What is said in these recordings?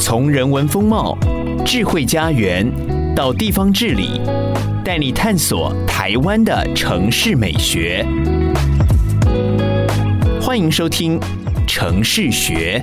从人文风貌、智慧家园到地方治理，带你探索台湾的城市美学。欢迎收听《城市学》。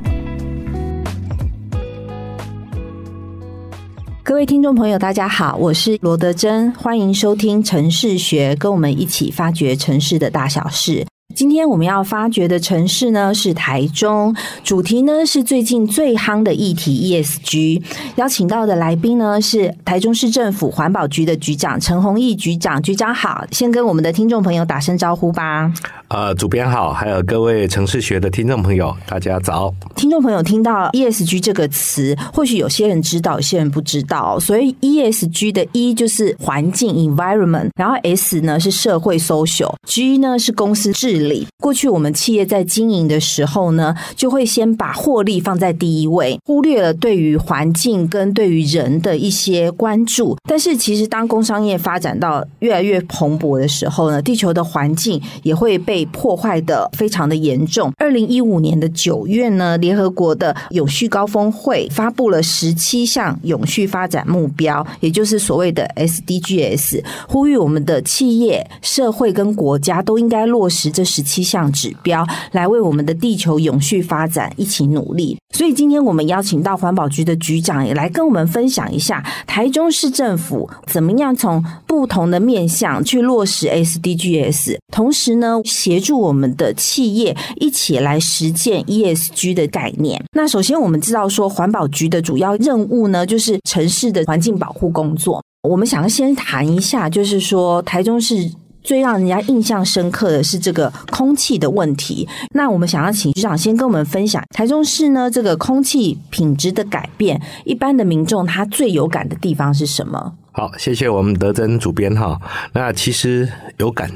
各位听众朋友，大家好，我是罗德珍，欢迎收听《城市学》，跟我们一起发掘城市的大小事。今天我们要发掘的城市呢是台中，主题呢是最近最夯的议题 ESG。邀请到的来宾呢是台中市政府环保局的局长陈弘毅局长，局长好，先跟我们的听众朋友打声招呼吧。呃，主编好，还有各位城市学的听众朋友，大家早。听众朋友听到 ESG 这个词，或许有些人知道，有些人不知道。所以 ESG 的 E 就是环境 （environment），然后 S 呢是社会 （social），G 呢是公司治理。过去我们企业在经营的时候呢，就会先把获利放在第一位，忽略了对于环境跟对于人的一些关注。但是其实当工商业发展到越来越蓬勃的时候呢，地球的环境也会被破坏的非常的严重。二零一五年的九月呢，联合国的永续高峰会发布了十七项永续发展目标，也就是所谓的 SDGs，呼吁我们的企业、社会跟国家都应该落实这。十七项指标来为我们的地球永续发展一起努力。所以今天我们邀请到环保局的局长也来跟我们分享一下台中市政府怎么样从不同的面向去落实 SDGs，同时呢协助我们的企业一起来实践 ESG 的概念。那首先我们知道说环保局的主要任务呢就是城市的环境保护工作。我们想要先谈一下，就是说台中市。最让人家印象深刻的是这个空气的问题。那我们想要请局长先跟我们分享台中市呢这个空气品质的改变，一般的民众他最有感的地方是什么？好，谢谢我们德珍主编哈。那其实有感，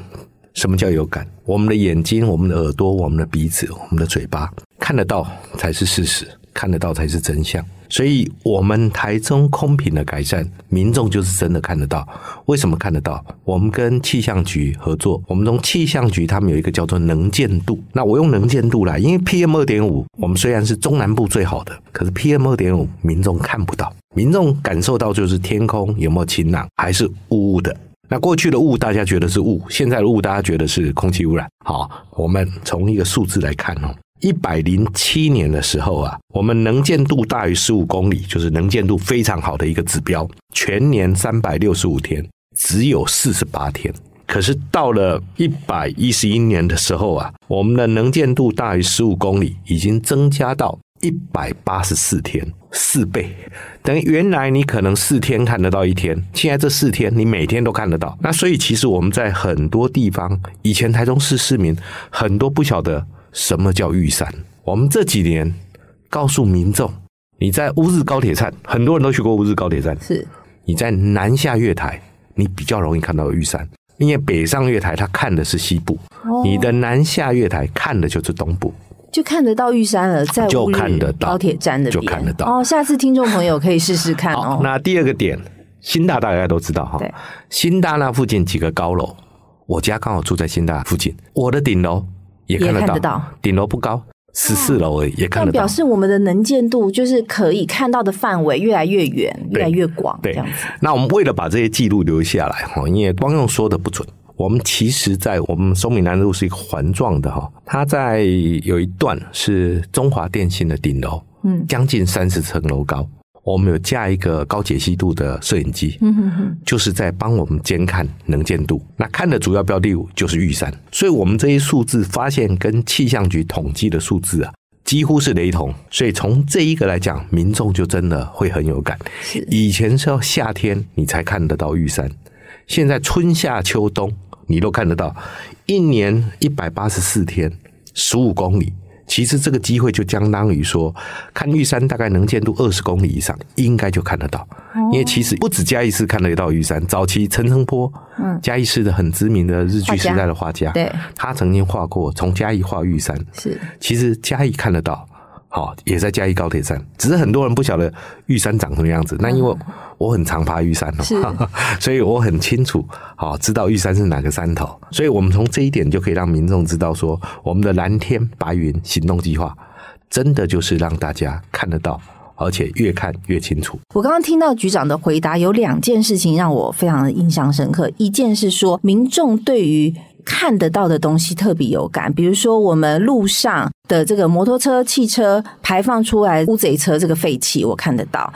什么叫有感？我们的眼睛、我们的耳朵、我们的鼻子、我们的嘴巴看得到才是事实，看得到才是真相。所以，我们台中空品的改善，民众就是真的看得到。为什么看得到？我们跟气象局合作，我们从气象局他们有一个叫做能见度。那我用能见度来，因为 PM 二点五，我们虽然是中南部最好的，可是 PM 二点五民众看不到，民众感受到就是天空有没有晴朗，还是雾雾的。那过去的雾大家觉得是雾，现在的雾大家觉得是空气污染。好，我们从一个数字来看哦。一百零七年的时候啊，我们能见度大于十五公里，就是能见度非常好的一个指标。全年三百六十五天，只有四十八天。可是到了一百一十一年的时候啊，我们的能见度大于十五公里，已经增加到一百八十四天，四倍。等于原来你可能四天看得到一天，现在这四天你每天都看得到。那所以其实我们在很多地方，以前台中市市民很多不晓得。什么叫玉山？我们这几年告诉民众，你在乌日高铁站，很多人都去过乌日高铁站。是，你在南下月台，你比较容易看到玉山，因为北上月台它看的是西部，哦、你的南下月台看的就是东部，就看得到玉山了。在乌日高铁站的就看得到哦。下次听众朋友可以试试看哦。那第二个点，新大大家都知道哈，新大那附近几个高楼，我家刚好住在新大附近，我的顶楼。也看得到，顶楼不高，十四楼而已，也看得到。表示我们的能见度就是可以看到的范围越来越远，越来越广。对，那我们为了把这些记录留下来哈，因为光用说的不准。我们其实，在我们松明南路是一个环状的哈，它在有一段是中华电信的顶楼，嗯，将近三十层楼高。我们有架一个高解析度的摄影机，嗯哼哼，就是在帮我们监看能见度。那看的主要标的物就是玉山，所以我们这些数字发现跟气象局统计的数字啊，几乎是雷同。所以从这一个来讲，民众就真的会很有感。是以前是要夏天你才看得到玉山，现在春夏秋冬你都看得到，一年一百八十四天，十五公里。其实这个机会就相当于说，看玉山大概能见度二十公里以上，应该就看得到。因为其实不止嘉义市看得到玉山，早期陈澄波，嗯，嘉义市的很知名的日据时代的画家，对，他曾经画过从嘉义画玉山，是，其实嘉义看得到。好，也在嘉义高铁站，只是很多人不晓得玉山长什么样子。那因为我很常爬玉山 所以我很清楚，好知道玉山是哪个山头。所以我们从这一点就可以让民众知道说，我们的蓝天白云行动计划，真的就是让大家看得到，而且越看越清楚。我刚刚听到局长的回答，有两件事情让我非常的印象深刻。一件是说，民众对于看得到的东西特别有感，比如说我们路上的这个摩托车、汽车排放出来乌贼车这个废气，我看得到；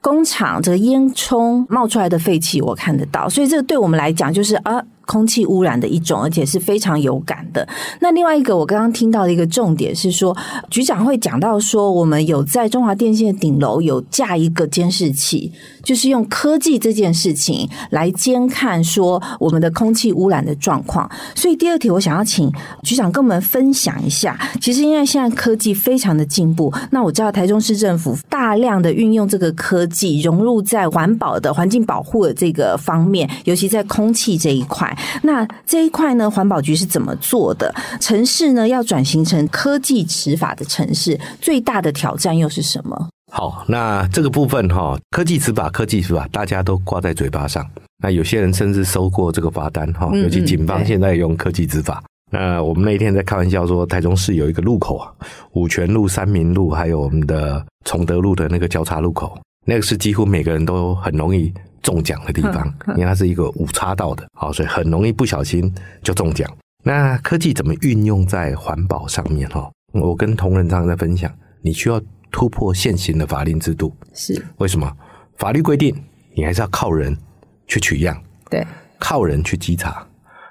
工厂这个烟囱冒出来的废气，我看得到。所以这个对我们来讲，就是啊。空气污染的一种，而且是非常有感的。那另外一个，我刚刚听到的一个重点是说，局长会讲到说，我们有在中华电信的顶楼有架一个监视器，就是用科技这件事情来监看说我们的空气污染的状况。所以第二题，我想要请局长跟我们分享一下。其实因为现在科技非常的进步，那我知道台中市政府大量的运用这个科技融入在环保的环境保护的这个方面，尤其在空气这一块。那这一块呢，环保局是怎么做的？城市呢，要转型成科技执法的城市，最大的挑战又是什么？好，那这个部分哈，科技执法，科技执法，大家都挂在嘴巴上。那有些人甚至收过这个罚单哈，尤其警方现在用科技执法。嗯嗯，那我们那一天在开玩笑说，台中市有一个路口啊，五权路、三民路，还有我们的崇德路的那个交叉路口，那个是几乎每个人都很容易。中奖的地方，因为它是一个五叉道的，好，所以很容易不小心就中奖。那科技怎么运用在环保上面？哈，我跟同仁常常在分享，你需要突破现行的法令制度。是为什么？法律规定你还是要靠人去取样，对，靠人去稽查。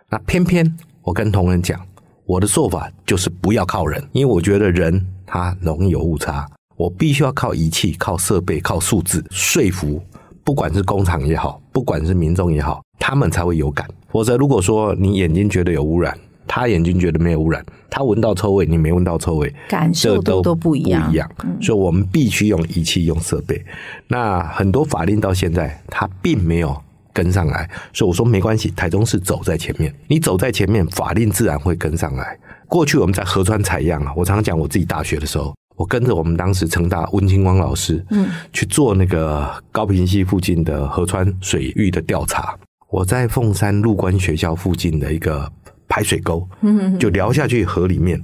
那偏偏我跟同仁讲，我的做法就是不要靠人，因为我觉得人他容易有误差，我必须要靠仪器、靠设备、靠数字说服。不管是工厂也好，不管是民众也好，他们才会有感。否则，如果说你眼睛觉得有污染，他眼睛觉得没有污染，他闻到臭味，你没闻到臭味，感受度都不一样。一样，所以我们必须用仪器、用设备。那很多法令到现在，它并没有跟上来。所以我说没关系，台中市走在前面，你走在前面，法令自然会跟上来。过去我们在河川采样啊，我常常讲我自己大学的时候。我跟着我们当时成大温清光老师，嗯，去做那个高平溪附近的河川水域的调查。我在凤山陆关学校附近的一个排水沟，嗯，就撩下去河里面，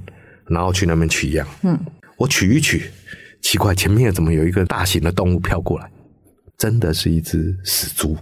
然后去那边取样。嗯，我取一取，奇怪，前面怎么有一个大型的动物飘过来？真的是一只死猪，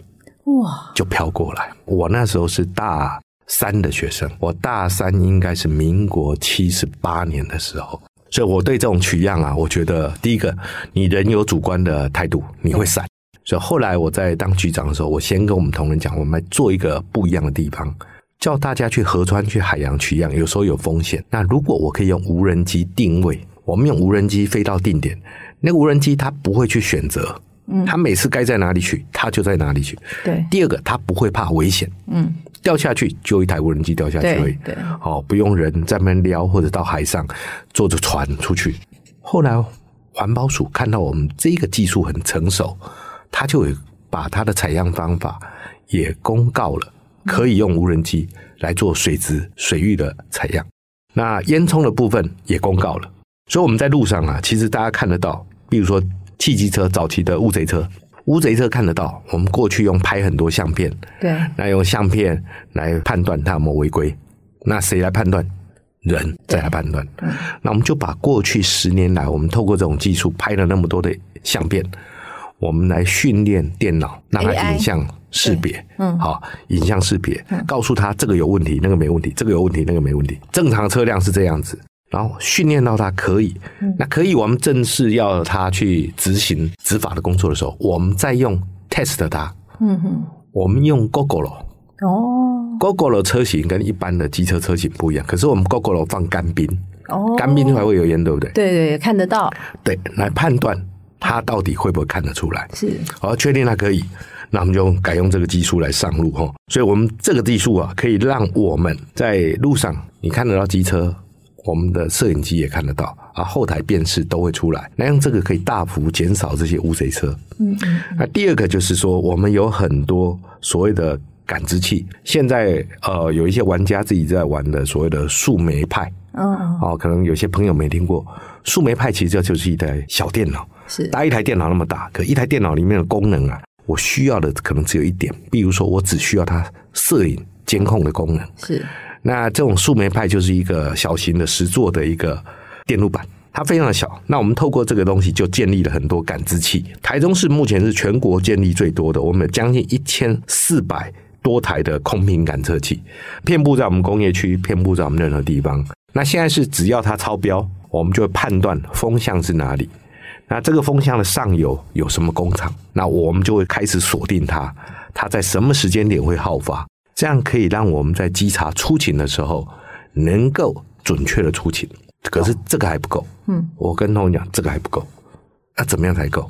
哇，就飘过来。我那时候是大三的学生，我大三应该是民国七十八年的时候。所以，我对这种取样啊，我觉得第一个，你人有主观的态度，你会散。所以后来我在当局长的时候，我先跟我们同仁讲，我们来做一个不一样的地方，叫大家去河川、去海洋取样，有时候有风险。那如果我可以用无人机定位，我们用无人机飞到定点，那个无人机它不会去选择。嗯，它每次该在哪里取，它就在哪里取。对，第二个，它不会怕危险。嗯，掉下去就一台无人机掉下去而已。对，哦，不用人在那边撩，或者到海上坐着船出去。后来环保署看到我们这个技术很成熟，他就把他的采样方法也公告了，可以用无人机来做水质、水域的采样。那烟囱的部分也公告了，所以我们在路上啊，其实大家看得到，比如说。汽机车早期的乌贼车，乌贼车看得到。我们过去用拍很多相片，对，那用相片来判断它有没有违规。那谁来判断？人再来判断。那我们就把过去十年来，我们透过这种技术拍了那么多的相片，我们来训练电脑，让它影像识别，嗯，好，影像识别，告诉他这个有问题，那个没问题，这个有问题，那个没问题。正常车辆是这样子。然后训练到他可以，那可以，我们正式要他去执行执法的工作的时候，我们再用 test 他。嗯哼，我们用 Gogoro 哦，Gogoro 车型跟一般的机车车型不一样，可是我们 Gogoro 放干冰哦，干冰还会有烟，对不对？对对，看得到。对，来判断他到底会不会看得出来。是，好，确定他可以，那我们就改用这个技术来上路哈。所以我们这个技术啊，可以让我们在路上你看得到机车。我们的摄影机也看得到啊，后台辨识都会出来，那样这个可以大幅减少这些乌贼车。嗯，嗯，那第二个就是说，我们有很多所谓的感知器，现在呃有一些玩家自己在玩的所谓的树莓派。嗯，哦，可能有些朋友没听过，树莓派其实就是一台小电脑，是搭一台电脑那么大，可一台电脑里面的功能啊，我需要的可能只有一点，比如说我只需要它摄影监控的功能，是。那这种树莓派就是一个小型的实作的一个电路板，它非常的小。那我们透过这个东西就建立了很多感知器。台中市目前是全国建立最多的，我们有将近一千四百多台的空瓶感测器，遍布在我们工业区，遍布在我们任何地方。那现在是只要它超标，我们就会判断风向是哪里。那这个风向的上游有什么工厂，那我们就会开始锁定它，它在什么时间点会好发。这样可以让我们在稽查出勤的时候能够准确的出勤，可是这个还不够。嗯，我跟同学讲，这个还不够。那怎么样才够？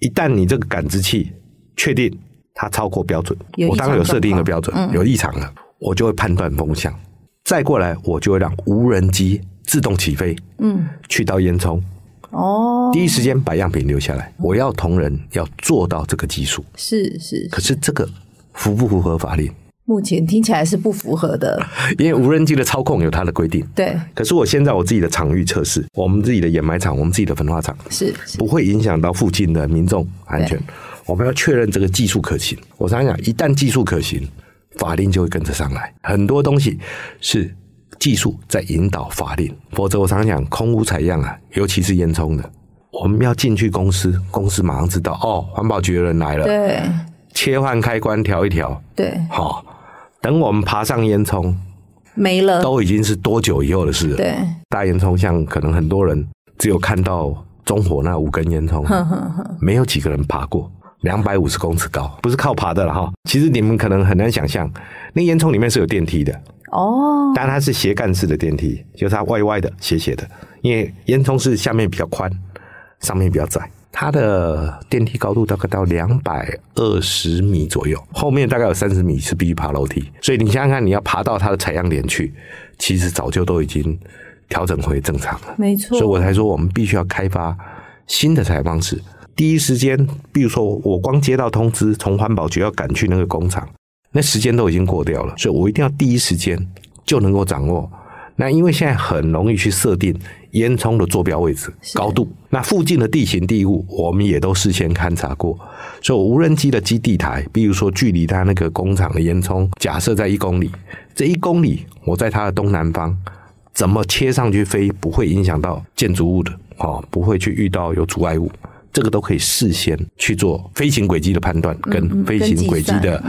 一旦你这个感知器确定它超过标准，我当然有设定一个标准，有异常了，我就会判断风向。再过来，我就会让无人机自动起飞，嗯，去到烟囱，哦，第一时间把样品留下来。我要同仁要做到这个技术，是是。可是这个符不符合法令？目前听起来是不符合的，因为无人机的操控有它的规定。对，可是我现在我自己的场域测试，我们自己的掩埋场，我们自己的焚化厂是不会影响到附近的民众安全。我们要确认这个技术可行。我常常讲，一旦技术可行，法令就会跟着上来。很多东西是技术在引导法令，否则我常常讲空污采样啊，尤其是烟囱的，我们要进去公司，公司马上知道哦，环保局的人来了，对，切换开关调一调，对，好。等我们爬上烟囱，没了，都已经是多久以后的事了。对，大烟囱像可能很多人只有看到中火那五根烟囱，没有几个人爬过，两百五十公尺高，不是靠爬的了哈。其实你们可能很难想象，那烟囱里面是有电梯的哦，但它是斜干式的电梯，就是它歪歪的、斜斜的，因为烟囱是下面比较宽，上面比较窄。它的电梯高度大概到两百二十米左右，后面大概有三十米是必须爬楼梯，所以你想想看，你要爬到它的采样点去，其实早就都已经调整回正常了。没错，所以我才说我们必须要开发新的采样方式。第一时间，比如说我光接到通知，从环保局要赶去那个工厂，那时间都已经过掉了，所以我一定要第一时间就能够掌握。那因为现在很容易去设定烟囱的坐标位置、高度，那附近的地形地物我们也都事先勘察过，所以无人机的基地台，比如说距离它那个工厂的烟囱，假设在一公里，这一公里我在它的东南方，怎么切上去飞不会影响到建筑物的，哦，不会去遇到有阻碍物，这个都可以事先去做飞行轨迹的判断跟飞行轨迹的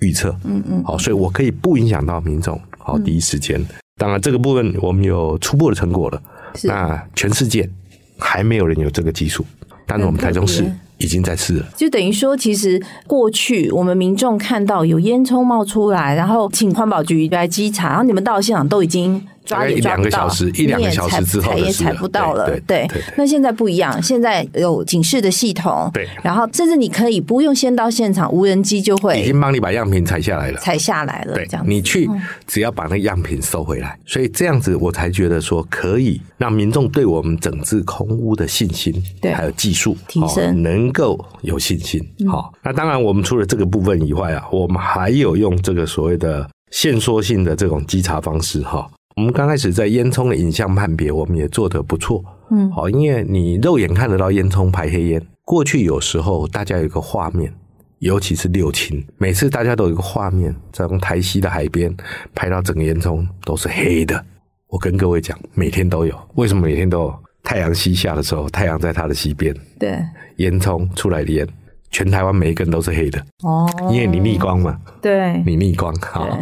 预测，嗯嗯，好，所以我可以不影响到民众，好，第一时间。当然，这个部分我们有初步的成果了。那全世界还没有人有这个技术，但是我们台中市已经在试了。就等于说，其实过去我们民众看到有烟囱冒出来，然后请环保局来稽查，然后你们到现场都已经。抓也抓不到，一两个小时，一两个小时之后，采也采不到了。对，那现在不一样，现在有警示的系统。对，然后甚至你可以不用先到现场，无人机就会已经帮你把样品采下来了，采下来了。对，这样你去只要把那个样品收回来，所以这样子我才觉得说可以让民众对我们整治空屋的信心，对，还有技术提升，能够有信心。好，那当然我们除了这个部分以外啊，我们还有用这个所谓的线索性的这种稽查方式哈。我们刚开始在烟囱的影像判别，我们也做得不错。嗯，好，因为你肉眼看得到烟囱排黑烟。过去有时候大家有一个画面，尤其是六轻，每次大家都有一个画面，在从台西的海边拍到整个烟囱都是黑的。我跟各位讲，每天都有。为什么每天都有？太阳西下的时候，太阳在它的西边，对，烟囱出来的烟，全台湾每一根都是黑的。哦，因为你逆光嘛，对，你逆光，好，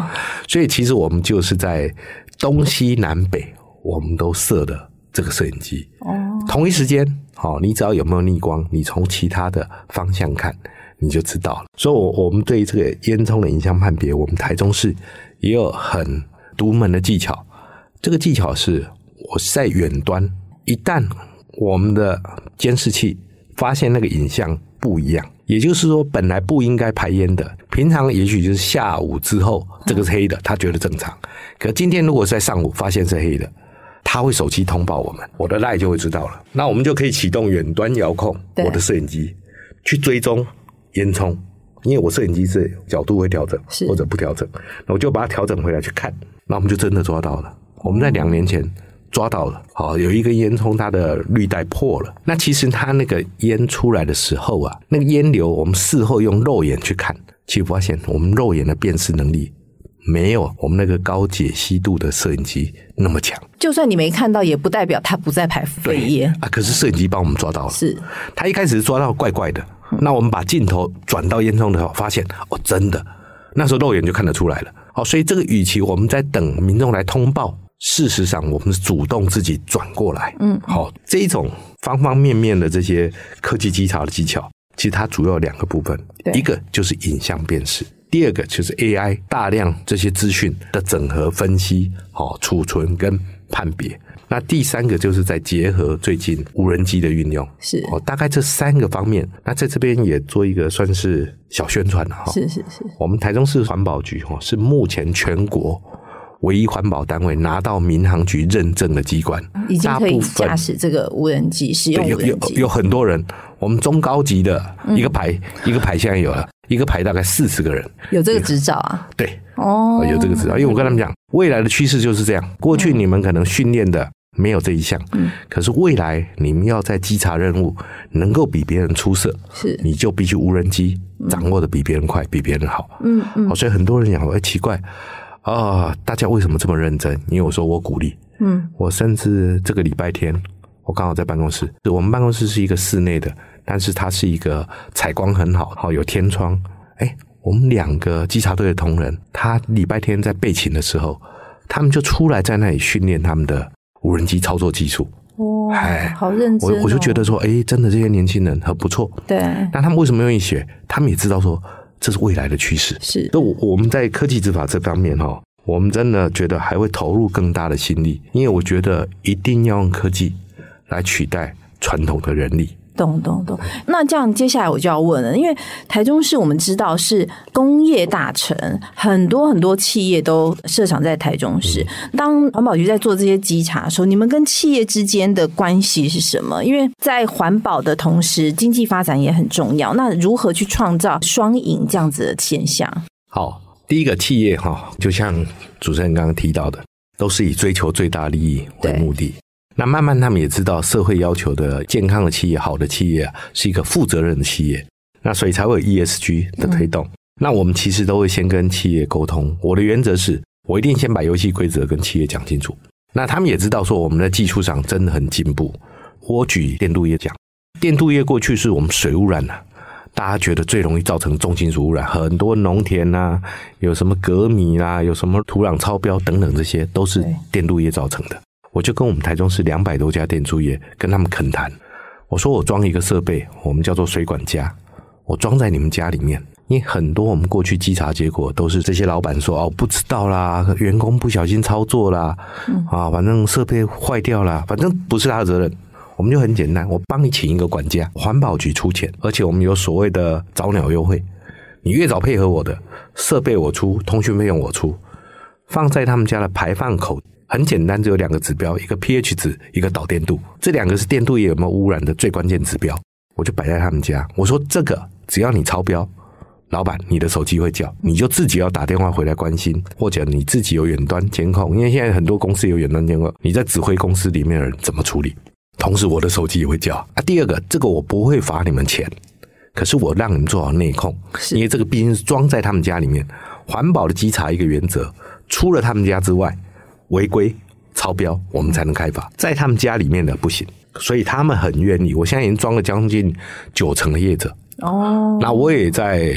所以其实我们就是在。东西南北，我们都设的这个摄影机。哦，同一时间，好，你只要有没有逆光，你从其他的方向看，你就知道了。所以，我我们对于这个烟囱的影像判别，我们台中市也有很独门的技巧。这个技巧是，我在远端，一旦我们的监视器发现那个影像不一样。也就是说，本来不应该排烟的，平常也许就是下午之后，这个是黑的，他觉得正常。可今天如果是在上午发现是黑的，他会手机通报我们，我的 LINE 就会知道了。那我们就可以启动远端遥控我的摄影机去追踪烟囱，因为我摄影机是角度会调整或者不调整，那我就把它调整回来去看，那我们就真的抓到了。我们在两年前抓到了，好，有一根烟囱它的滤带破了，那其实它那个烟出来的时候啊，那个烟流我们事后用肉眼去看，其实发现我们肉眼的辨识能力。没有我们那个高解析度的摄影机那么强。就算你没看到，也不代表它不在排废烟啊。可是摄影机帮我们抓到了，是。他一开始抓到怪怪的，嗯、那我们把镜头转到烟囱的时候，发现哦，真的，那时候肉眼就看得出来了。好，所以这个与其我们在等民众来通报，事实上我们是主动自己转过来。嗯，好，这一种方方面面的这些科技稽查的技巧，其实它主要有两个部分，一个就是影像辨识。第二个就是 AI 大量这些资讯的整合、分析、好储存跟判别。那第三个就是在结合最近无人机的运用，是哦，大概这三个方面。那在这边也做一个算是小宣传了哈。是是是，我们台中市环保局哈是目前全国唯一环保单位拿到民航局认证的机关，已经可以驾驶这个无人机，使用无人机。有有有很多人，我们中高级的一个排、嗯、一个排现在有了。一个排大概四十个人，有这个执照啊？对，哦，有这个执照。因为我跟他们讲，未来的趋势就是这样。过去你们可能训练的没有这一项，嗯，可是未来你们要在稽查任务能够比别人出色，是，你就必须无人机掌握的比别人快，比别人好。嗯嗯。所以很多人讲，哎，奇怪啊，大家为什么这么认真？因为我说我鼓励，嗯，我甚至这个礼拜天，我刚好在办公室，我们办公室是一个室内的。但是它是一个采光很好，好有天窗。哎，我们两个稽查队的同仁，他礼拜天在备勤的时候，他们就出来在那里训练他们的无人机操作技术。哇，哎，好认真哦。我我就觉得说，哎，真的这些年轻人很不错。对。那他们为什么愿意学？他们也知道说这是未来的趋势。是。那我我们在科技执法这方面哈，我们真的觉得还会投入更大的心力，因为我觉得一定要用科技来取代传统的人力。懂懂懂，那这样接下来我就要问了，因为台中市我们知道是工业大城，很多很多企业都设厂在台中市。当环保局在做这些稽查的时候，你们跟企业之间的关系是什么？因为在环保的同时，经济发展也很重要。那如何去创造双赢这样子的现象？好，第一个企业哈，就像主持人刚刚提到的，都是以追求最大利益为目的。那慢慢他们也知道社会要求的健康的企业、好的企业啊，是一个负责任的企业。那所以才会有 ESG 的推动。嗯、那我们其实都会先跟企业沟通。我的原则是我一定先把游戏规则跟企业讲清楚。那他们也知道说我们的技术上真的很进步。我举电镀业讲，电镀业过去是我们水污染啊，大家觉得最容易造成重金属污染，很多农田啊，有什么镉米啦，有什么土壤超标等等，这些都是电镀业造成的。我就跟我们台中市两百多家电铸业跟他们恳谈，我说我装一个设备，我们叫做水管家，我装在你们家里面。因为很多我们过去稽查结果都是这些老板说哦，不知道啦，员工不小心操作啦，啊，反正设备坏掉啦，反正不是他的责任。我们就很简单，我帮你请一个管家，环保局出钱，而且我们有所谓的早鸟优惠，你越早配合我的设备我出，通讯费用我出，放在他们家的排放口。很简单，只有两个指标，一个 pH 值，一个导电度，这两个是电镀液有没有污染的最关键指标。我就摆在他们家，我说这个只要你超标，老板你的手机会叫，你就自己要打电话回来关心，或者你自己有远端监控，因为现在很多公司有远端监控，你在指挥公司里面的人怎么处理。同时我的手机也会叫啊。第二个，这个我不会罚你们钱，可是我让你们做好内控，因为这个毕竟是装在他们家里面，环保的稽查一个原则，除了他们家之外。违规超标，我们才能开罚。在他们家里面的不行，所以他们很愿意。我现在已经装了将近九成的业者哦。那我也在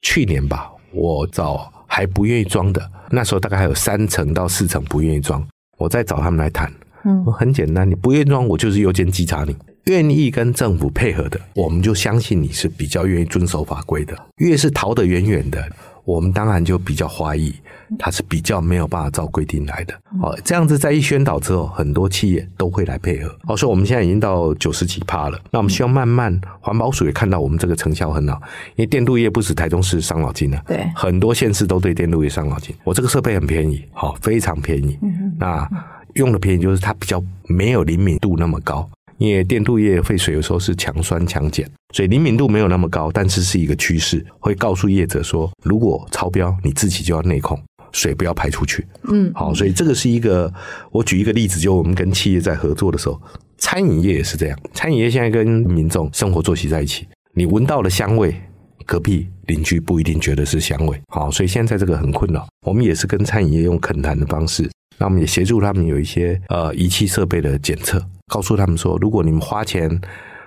去年吧，我找还不愿意装的，那时候大概还有三成到四成不愿意装，我再找他们来谈。嗯，很简单，你不愿意装，我就是优先稽查你。愿意跟政府配合的，我们就相信你是比较愿意遵守法规的。越是逃得远远的。我们当然就比较怀疑，它是比较没有办法照规定来的。哦，这样子在一宣导之后，很多企业都会来配合。哦，所以我们现在已经到九十几趴了。那我们希望慢慢环保署也看到我们这个成效很好，因为电镀业不止台中市伤脑筋啊，对，很多县市都对电镀业伤脑筋。我这个设备很便宜，好，非常便宜。嗯那用的便宜就是它比较没有灵敏度那么高。因为电镀液废水有时候是强酸强碱，所以灵敏度没有那么高，但是是一个趋势，会告诉业者说，如果超标，你自己就要内控，水不要排出去。嗯，好，所以这个是一个，我举一个例子，就我们跟企业在合作的时候，餐饮业也是这样，餐饮业现在跟民众生活作息在一起，你闻到了香味，隔壁邻居不一定觉得是香味。好，所以现在这个很困扰，我们也是跟餐饮业用恳谈的方式。那我们也协助他们有一些呃仪器设备的检测，告诉他们说，如果你们花钱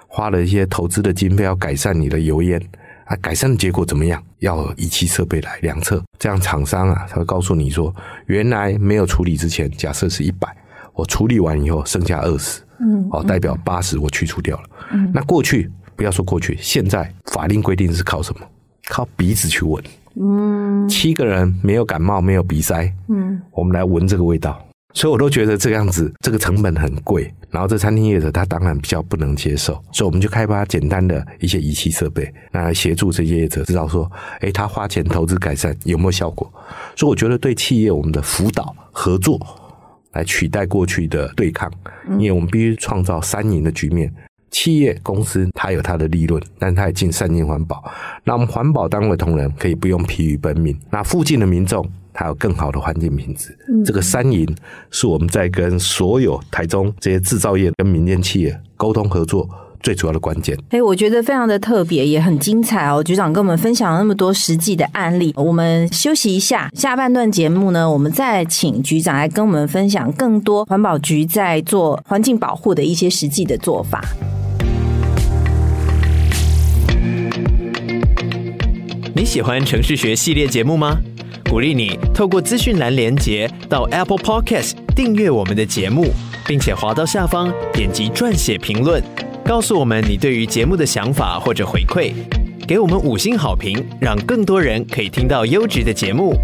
花了一些投资的经费要改善你的油烟啊，改善的结果怎么样？要仪器设备来量测，这样厂商啊才会告诉你说，原来没有处理之前，假设是一百，我处理完以后剩下二十，嗯，哦，代表八十我去除掉了。嗯，那过去不要说过去，现在法令规定是靠什么？靠鼻子去闻。嗯，七个人没有感冒，没有鼻塞。嗯，我们来闻这个味道，所以我都觉得这个样子，这个成本很贵。然后这餐厅业者他当然比较不能接受，所以我们就开发简单的一些仪器设备，来协助这些业者知道说，诶，他花钱投资改善有没有效果？所以我觉得对企业我们的辅导合作，来取代过去的对抗，因为我们必须创造三赢的局面。企业公司它有它的利润，但它已经善尽环保。那我们环保单位同仁可以不用疲于奔命。那附近的民众他有更好的环境品质。嗯、这个三赢是我们在跟所有台中这些制造业跟民间企业沟通合作最主要的关键。哎，我觉得非常的特别，也很精彩哦。局长跟我们分享了那么多实际的案例。我们休息一下，下半段节目呢，我们再请局长来跟我们分享更多环保局在做环境保护的一些实际的做法。你喜欢城市学系列节目吗？鼓励你透过资讯栏连接到 Apple Podcast 订阅我们的节目，并且滑到下方点击撰写评论，告诉我们你对于节目的想法或者回馈，给我们五星好评，让更多人可以听到优质的节目。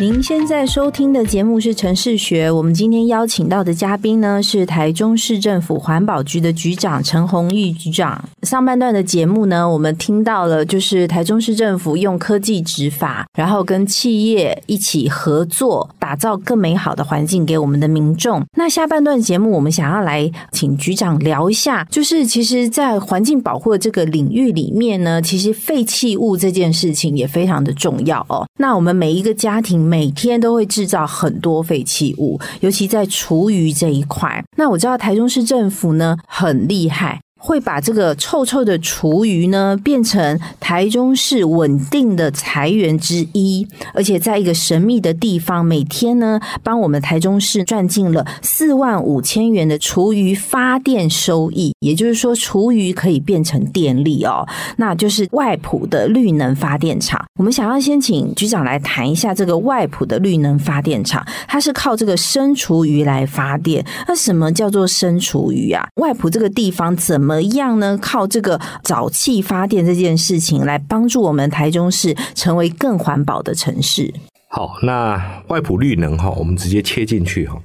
您现在收听的节目是城市学。我们今天邀请到的嘉宾呢，是台中市政府环保局的局长陈鸿玉局长。上半段的节目呢，我们听到了就是台中市政府用科技执法，然后跟企业一起合作，打造更美好的环境给我们的民众。那下半段节目，我们想要来请局长聊一下，就是其实，在环境保护的这个领域里面呢，其实废弃物这件事情也非常的重要哦。那我们每一个家庭。每天都会制造很多废弃物，尤其在厨余这一块。那我知道台中市政府呢，很厉害。会把这个臭臭的厨余呢，变成台中市稳定的财源之一，而且在一个神秘的地方，每天呢，帮我们台中市赚进了四万五千元的厨余发电收益。也就是说，厨余可以变成电力哦，那就是外埔的绿能发电厂。我们想要先请局长来谈一下这个外埔的绿能发电厂，它是靠这个生厨余来发电。那什么叫做生厨余啊？外埔这个地方怎么？一样呢，靠这个沼气发电这件事情来帮助我们台中市成为更环保的城市。好，那外埔绿能哈，我们直接切进去哈，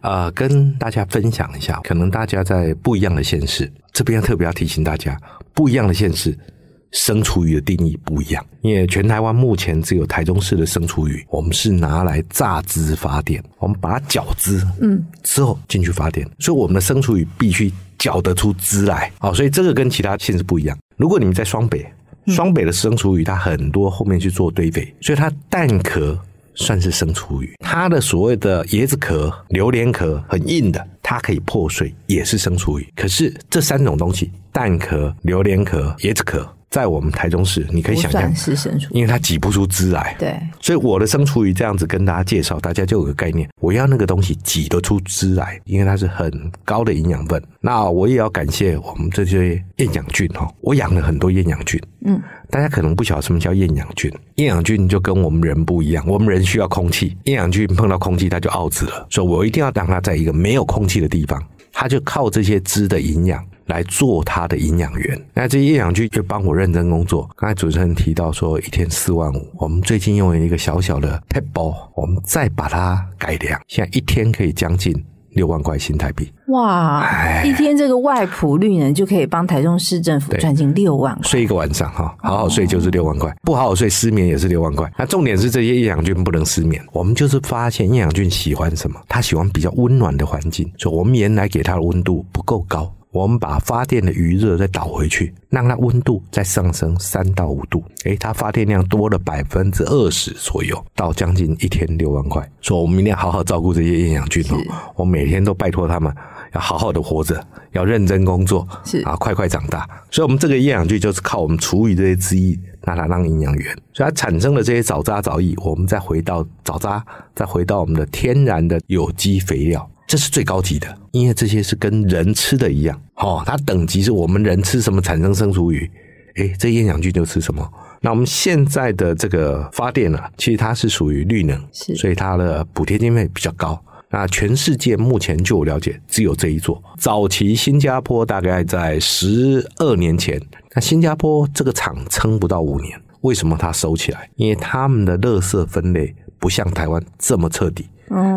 呃，跟大家分享一下，可能大家在不一样的县市，这边特别要提醒大家，不一样的县市。生厨余的定义不一样，因为全台湾目前只有台中市的生厨余，我们是拿来榨汁发电，我们把它搅汁，嗯，之后进去发电，所以我们的生厨余必须搅得出汁来，哦，所以这个跟其他县是不一样。如果你们在双北，双北的生厨鱼它很多后面去做堆肥，所以它蛋壳算是生厨鱼，它的所谓的椰子壳、榴莲壳很硬的，它可以破碎，也是生厨鱼。可是这三种东西，蛋壳、榴莲壳、椰子壳。在我们台中市，你可以想象，因为它挤不出汁来。对，所以我的生厨余这样子跟大家介绍，大家就有个概念，我要那个东西挤得出汁来，因为它是很高的营养分。那我也要感谢我们这些厌氧菌哦，我养了很多厌氧菌。嗯，大家可能不晓得什么叫厌氧菌，厌氧菌就跟我们人不一样，我们人需要空气，厌氧菌碰到空气它就傲子了，所以我一定要让它在一个没有空气的地方，它就靠这些汁的营养。来做他的营养源，那这些厌氧菌就帮我认真工作。刚才主持人提到说一天四万五，我们最近用了一个小小的 table，，我们再把它改良，现在一天可以将近六万块新台币。哇，一天这个外埔绿能就可以帮台中市政府赚进六万块，睡一个晚上哈，好好睡就是六万块，不好好睡失眠也是六万块。那重点是这些厌氧菌不能失眠，我们就是发现厌氧菌喜欢什么？它喜欢比较温暖的环境，所以我们原来给它的温度不够高。我们把发电的余热再导回去，让它温度再上升三到五度，诶，它发电量多了百分之二十左右，到将近一天六万块。所以，我们明天好好照顾这些厌氧菌哦。我每天都拜托他们要好好的活着，要认真工作，是啊，快快长大。所以，我们这个厌氧菌就是靠我们厨余这些汁液，让它当营养源，所以它产生的这些藻渣藻液，我们再回到藻渣，再回到我们的天然的有机肥料。这是最高级的，因为这些是跟人吃的一样，哦，它等级是我们人吃什么产生生熟鱼，诶，这厌氧菌就吃什么。那我们现在的这个发电呢，其实它是属于绿能，是，所以它的补贴经费比较高。那全世界目前就我了解，只有这一座。早期新加坡大概在十二年前，那新加坡这个厂撑不到五年，为什么它收起来？因为他们的垃圾分类不像台湾这么彻底。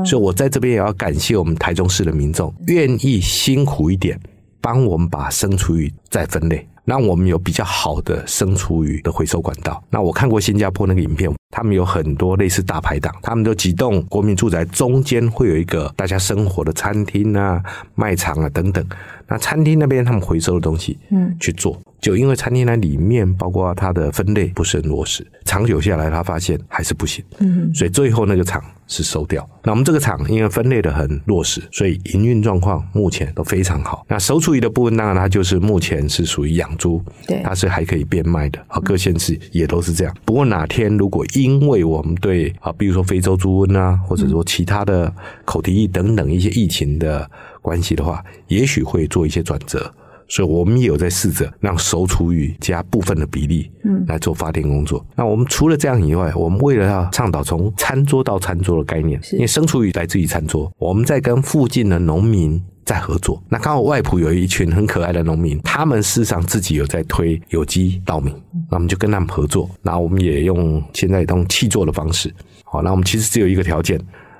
所以我在这边也要感谢我们台中市的民众，愿意辛苦一点，帮我们把生厨余再分类，让我们有比较好的生厨余的回收管道。那我看过新加坡那个影片，他们有很多类似大排档，他们都几栋国民住宅中间会有一个大家生活的餐厅啊、卖场啊等等。那餐厅那边他们回收的东西，嗯，去做。就因为餐厅那里面包括它的分类不是很落实，长久下来他发现还是不行，嗯，所以最后那个厂是收掉。那我们这个厂因为分类的很落实，所以营运状况目前都非常好。那收厨余的部分当然它就是目前是属于养猪，对，它是还可以变卖的。啊，各县市也都是这样。不过哪天如果因为我们对啊，比如说非洲猪瘟啊，或者说其他的口蹄疫等等一些疫情的关系的话，也许会做一些转折。所以我们也有在试着让熟厨余加部分的比例，嗯，来做发电工作。那我们除了这样以外，我们为了要倡导从餐桌到餐桌的概念，因为生厨余来自于餐桌，我们在跟附近的农民在合作。那刚好外埔有一群很可爱的农民，他们事实上自己有在推有机稻米，那我们就跟他们合作。那我们也用现在用契作的方式，好，那我们其实只有一个条件，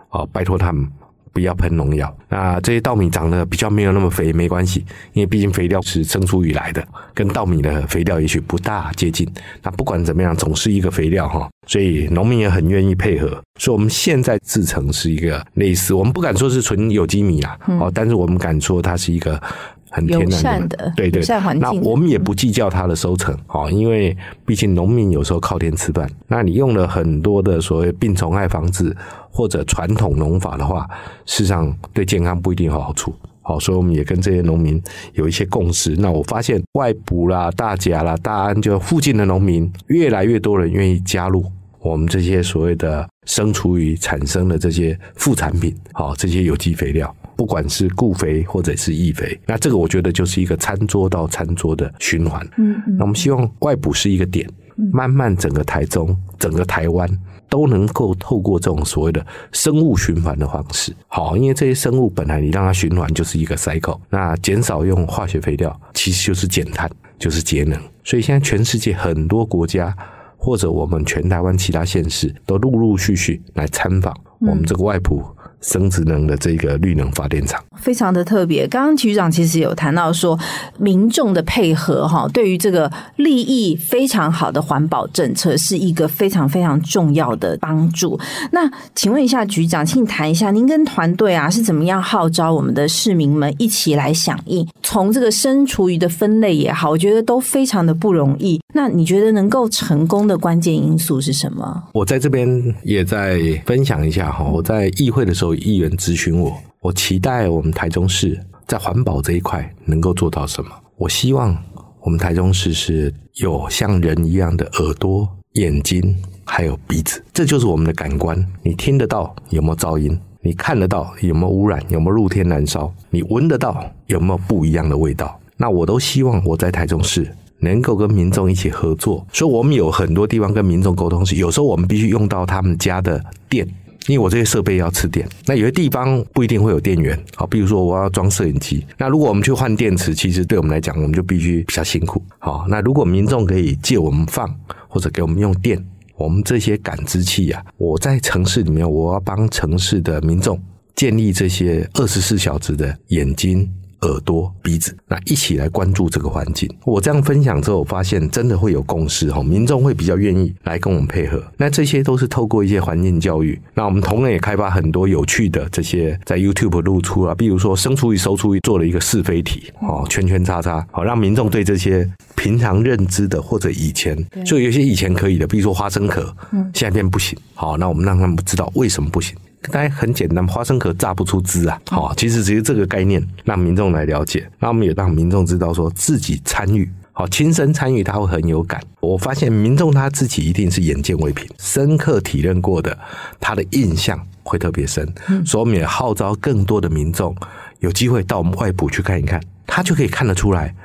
啊，拜托他们。不要喷农药。那这些稻米长得比较没有那么肥，没关系，因为毕竟肥料是生出以来的，跟稻米的肥料也许不大接近。那不管怎么样，总是一个肥料哈，所以农民也很愿意配合。所以我们现在制成是一个类似，我们不敢说是纯有机米啊，哦、嗯，但是我们敢说它是一个。很天然的，对对，那我们也不计较它的收成，好，因为毕竟农民有时候靠天吃饭。那你用了很多的所谓病虫害防治或者传统农法的话，事实上对健康不一定有好处。好，所以我们也跟这些农民有一些共识。那我发现外埔啦、大甲啦、大安，就附近的农民越来越多人愿意加入我们这些所谓的生厨余产生的这些副产品，好，这些有机肥料。不管是固肥或者是易肥，那这个我觉得就是一个餐桌到餐桌的循环。嗯，嗯，那我们希望外补是一个点，慢慢整个台中、整个台湾都能够透过这种所谓的生物循环的方式。好，因为这些生物本来你让它循环就是一个 cycle，那减少用化学肥料其实就是减碳，就是节能。所以现在全世界很多国家或者我们全台湾其他县市都陆陆续续来参访我们这个外埔。生质能的这个绿能发电厂非常的特别。刚刚局长其实有谈到说，民众的配合哈，对于这个利益非常好的环保政策是一个非常非常重要的帮助。那请问一下局长，请你谈一下，您跟团队啊是怎么样号召我们的市民们一起来响应？从这个生厨余的分类也好，我觉得都非常的不容易。那你觉得能够成功的关键因素是什么？我在这边也在分享一下哈，我在议会的时候。议员咨询我，我期待我们台中市在环保这一块能够做到什么？我希望我们台中市是有像人一样的耳朵、眼睛，还有鼻子，这就是我们的感官。你听得到有没有噪音？你看得到有没有污染？有没有露天燃烧？你闻得到有没有不一样的味道？那我都希望我在台中市能够跟民众一起合作。所以，我们有很多地方跟民众沟通是，有时候我们必须用到他们家的电。因为我这些设备要吃电，那有些地方不一定会有电源，好，比如说我要装摄影机，那如果我们去换电池，其实对我们来讲，我们就必须比较辛苦，好，那如果民众可以借我们放，或者给我们用电，我们这些感知器呀，我在城市里面，我要帮城市的民众建立这些二十四小时的眼睛。耳朵、鼻子，那一起来关注这个环境。我这样分享之后，我发现真的会有共识哈，民众会比较愿意来跟我们配合。那这些都是透过一些环境教育。那我们同仁也开发很多有趣的这些在 YouTube 露出啊，比如说生厨余、熟厨余做了一个是非题哦，圈圈叉叉，好让民众对这些平常认知的或者以前就有些以前可以的，比如说花生壳，嗯现在变不行。好，那我们让他们知道为什么不行。大家很简单，花生壳榨不出汁啊！好，其实只是这个概念，让民众来了解，那我们也让民众知道说自己参与，好，亲身参与他会很有感。我发现民众他自己一定是眼见为凭，深刻体认过的，他的印象会特别深。所以我们也号召更多的民众有机会到我们外埔去看一看，他就可以看得出来，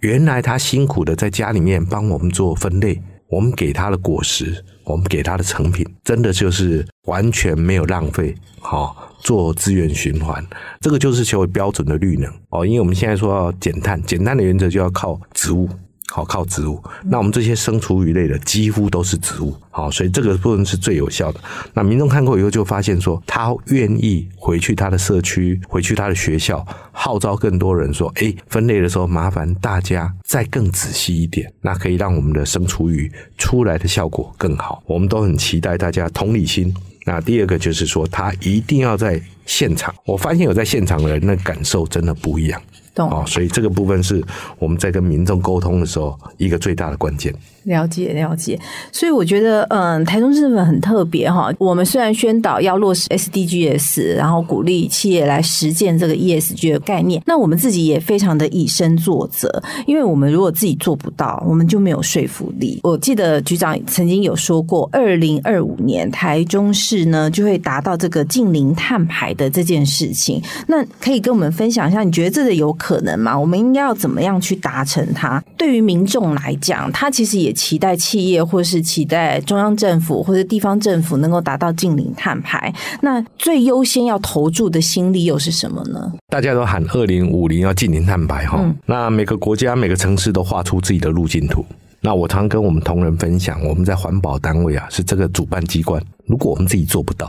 原来他辛苦的在家里面帮我们做分类。我们给他的果实，我们给他的成品，真的就是完全没有浪费，哦，做资源循环，这个就是所谓标准的绿能哦。因为我们现在说要减碳，减碳的原则就要靠植物。好，靠植物。那我们这些生厨余类的几乎都是植物，好，所以这个部分是最有效的。那民众看过以后就发现说，他愿意回去他的社区，回去他的学校，号召更多人说，哎，分类的时候麻烦大家再更仔细一点，那可以让我们的生厨余出来的效果更好。我们都很期待大家同理心。那第二个就是说，他一定要在现场。我发现有在现场的人，那感受真的不一样。哦，所以这个部分是我们在跟民众沟通的时候一个最大的关键。了解了解，所以我觉得，嗯，台中市政府很特别哈。我们虽然宣导要落实 SDGs，然后鼓励企业来实践这个 ESG 的概念，那我们自己也非常的以身作则，因为我们如果自己做不到，我们就没有说服力。我记得局长曾经有说过，二零二五年台中市呢就会达到这个近零碳排的这件事情。那可以跟我们分享一下，你觉得这个有可能吗？我们应该要怎么样去达成它？对于民众来讲，他其实也。期待企业，或是期待中央政府或者地方政府能够达到净零碳排，那最优先要投注的心力又是什么呢？大家都喊二零五零要净零碳排哈，嗯、那每个国家每个城市都画出自己的路径图。那我常跟我们同仁分享，我们在环保单位啊，是这个主办机关，如果我们自己做不到。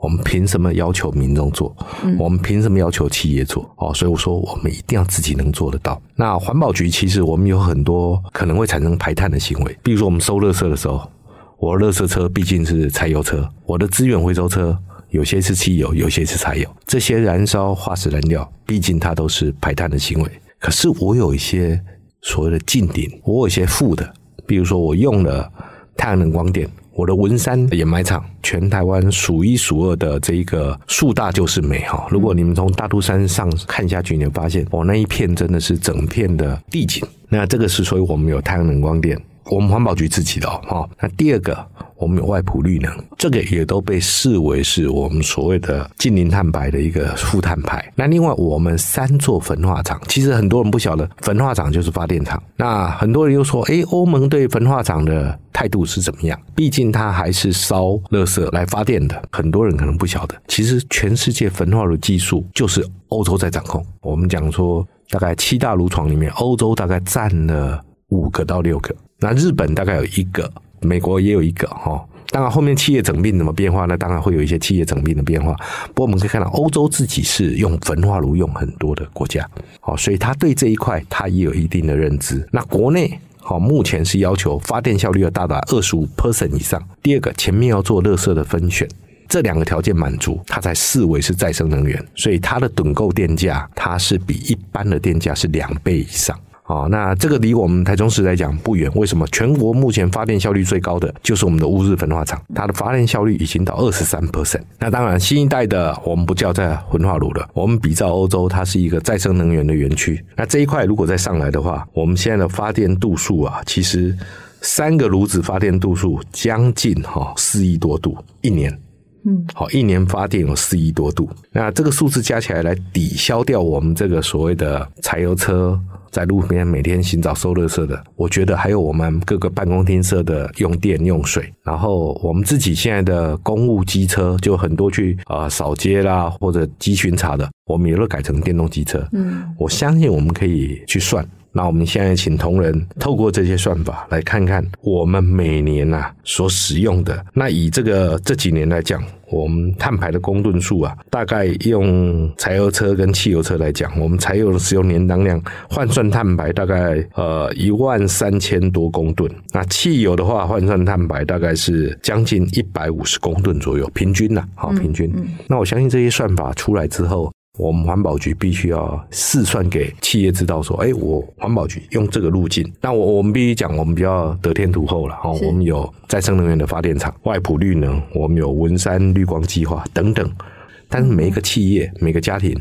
我们凭什么要求民众做？我们凭什么要求企业做？哦，所以我说我们一定要自己能做得到。那环保局其实我们有很多可能会产生排碳的行为，比如说我们收垃圾的时候，我的垃圾车毕竟是柴油车，我的资源回收车有些是汽油，有些是柴油，这些燃烧化石燃料，毕竟它都是排碳的行为。可是我有一些所谓的近零，我有一些负的，比如说我用了太阳能光电。我的文山掩埋场，全台湾数一数二的这一个树大就是美哈。如果你们从大肚山上看下去，你会发现，哦，那一片真的是整片的地景。那这个是所以我们有太阳能光电，我们环保局自己的哈。那第二个。我们有外埔绿能，这个也都被视为是我们所谓的近零碳排的一个负碳排。那另外，我们三座焚化厂，其实很多人不晓得，焚化厂就是发电厂。那很多人又说，诶，欧盟对焚化厂的态度是怎么样？毕竟它还是烧垃圾来发电的。很多人可能不晓得，其实全世界焚化炉技术就是欧洲在掌控。我们讲说，大概七大炉厂里面，欧洲大概占了五个到六个，那日本大概有一个。美国也有一个哈，当然后面企业整并怎么变化呢？当然会有一些企业整并的变化。不过我们可以看到，欧洲自己是用焚化炉用很多的国家，好，所以他对这一块他也有一定的认知。那国内好，目前是要求发电效率要达到二十五 percent 以上。第二个，前面要做垃圾的分选，这两个条件满足，它才视为是再生能源。所以它的趸购电价，它是比一般的电价是两倍以上。哦，那这个离我们台中市来讲不远。为什么？全国目前发电效率最高的就是我们的乌日焚化厂，它的发电效率已经到二十三 percent。那当然，新一代的我们不叫在焚化炉了，我们比照欧洲，它是一个再生能源的园区。那这一块如果再上来的话，我们现在的发电度数啊，其实三个炉子发电度数将近哈四亿多度一年。嗯，好，一年发电有四亿多度。那这个数字加起来来抵消掉我们这个所谓的柴油车。在路边每天行找收垃圾的，我觉得还有我们各个办公厅舍的用电用水，然后我们自己现在的公务机车就很多去啊扫街啦或者机巡查的，我们也都改成电动机车。嗯，我相信我们可以去算。那我们现在请同仁透过这些算法来看看我们每年啊所使用的。那以这个这几年来讲，我们碳排的公吨数啊，大概用柴油车跟汽油车来讲，我们柴油的使用年当量换算碳排大概呃一万三千多公吨。那汽油的话换算碳排大概是将近一百五十公吨左右，平均呐，好平均。那我相信这些算法出来之后。我们环保局必须要试算给企业知道，说，哎，我环保局用这个路径，那我我们必须讲，我们比较得天独厚了哈。我们有再生能源的发电厂，外埔绿能，我们有文山绿光计划等等。但是每一个企业、每个家庭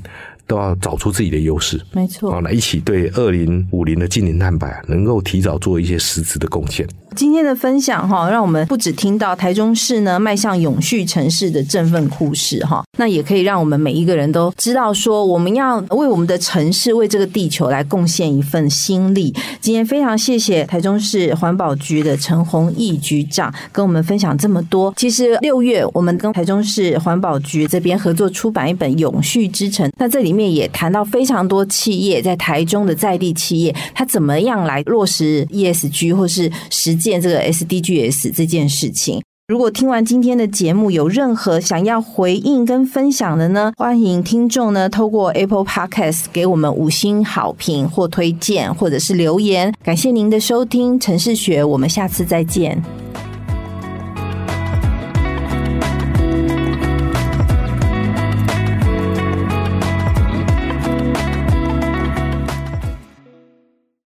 都要找出自己的优势，没错，啊，来一起对二零五零的近零碳排能够提早做一些实质的贡献。今天的分享哈，让我们不止听到台中市呢迈向永续城市的振奋故事哈，那也可以让我们每一个人都知道说，我们要为我们的城市、为这个地球来贡献一份心力。今天非常谢谢台中市环保局的陈宏毅局长跟我们分享这么多。其实六月我们跟台中市环保局这边合作出版一本《永续之城》，那这里面也谈到非常多企业在台中的在地企业，它怎么样来落实 ESG 或是实践。这个 SDGs 这件事情，如果听完今天的节目有任何想要回应跟分享的呢，欢迎听众呢透过 Apple Podcast 给我们五星好评或推荐，或者是留言。感谢您的收听，城市学，我们下次再见。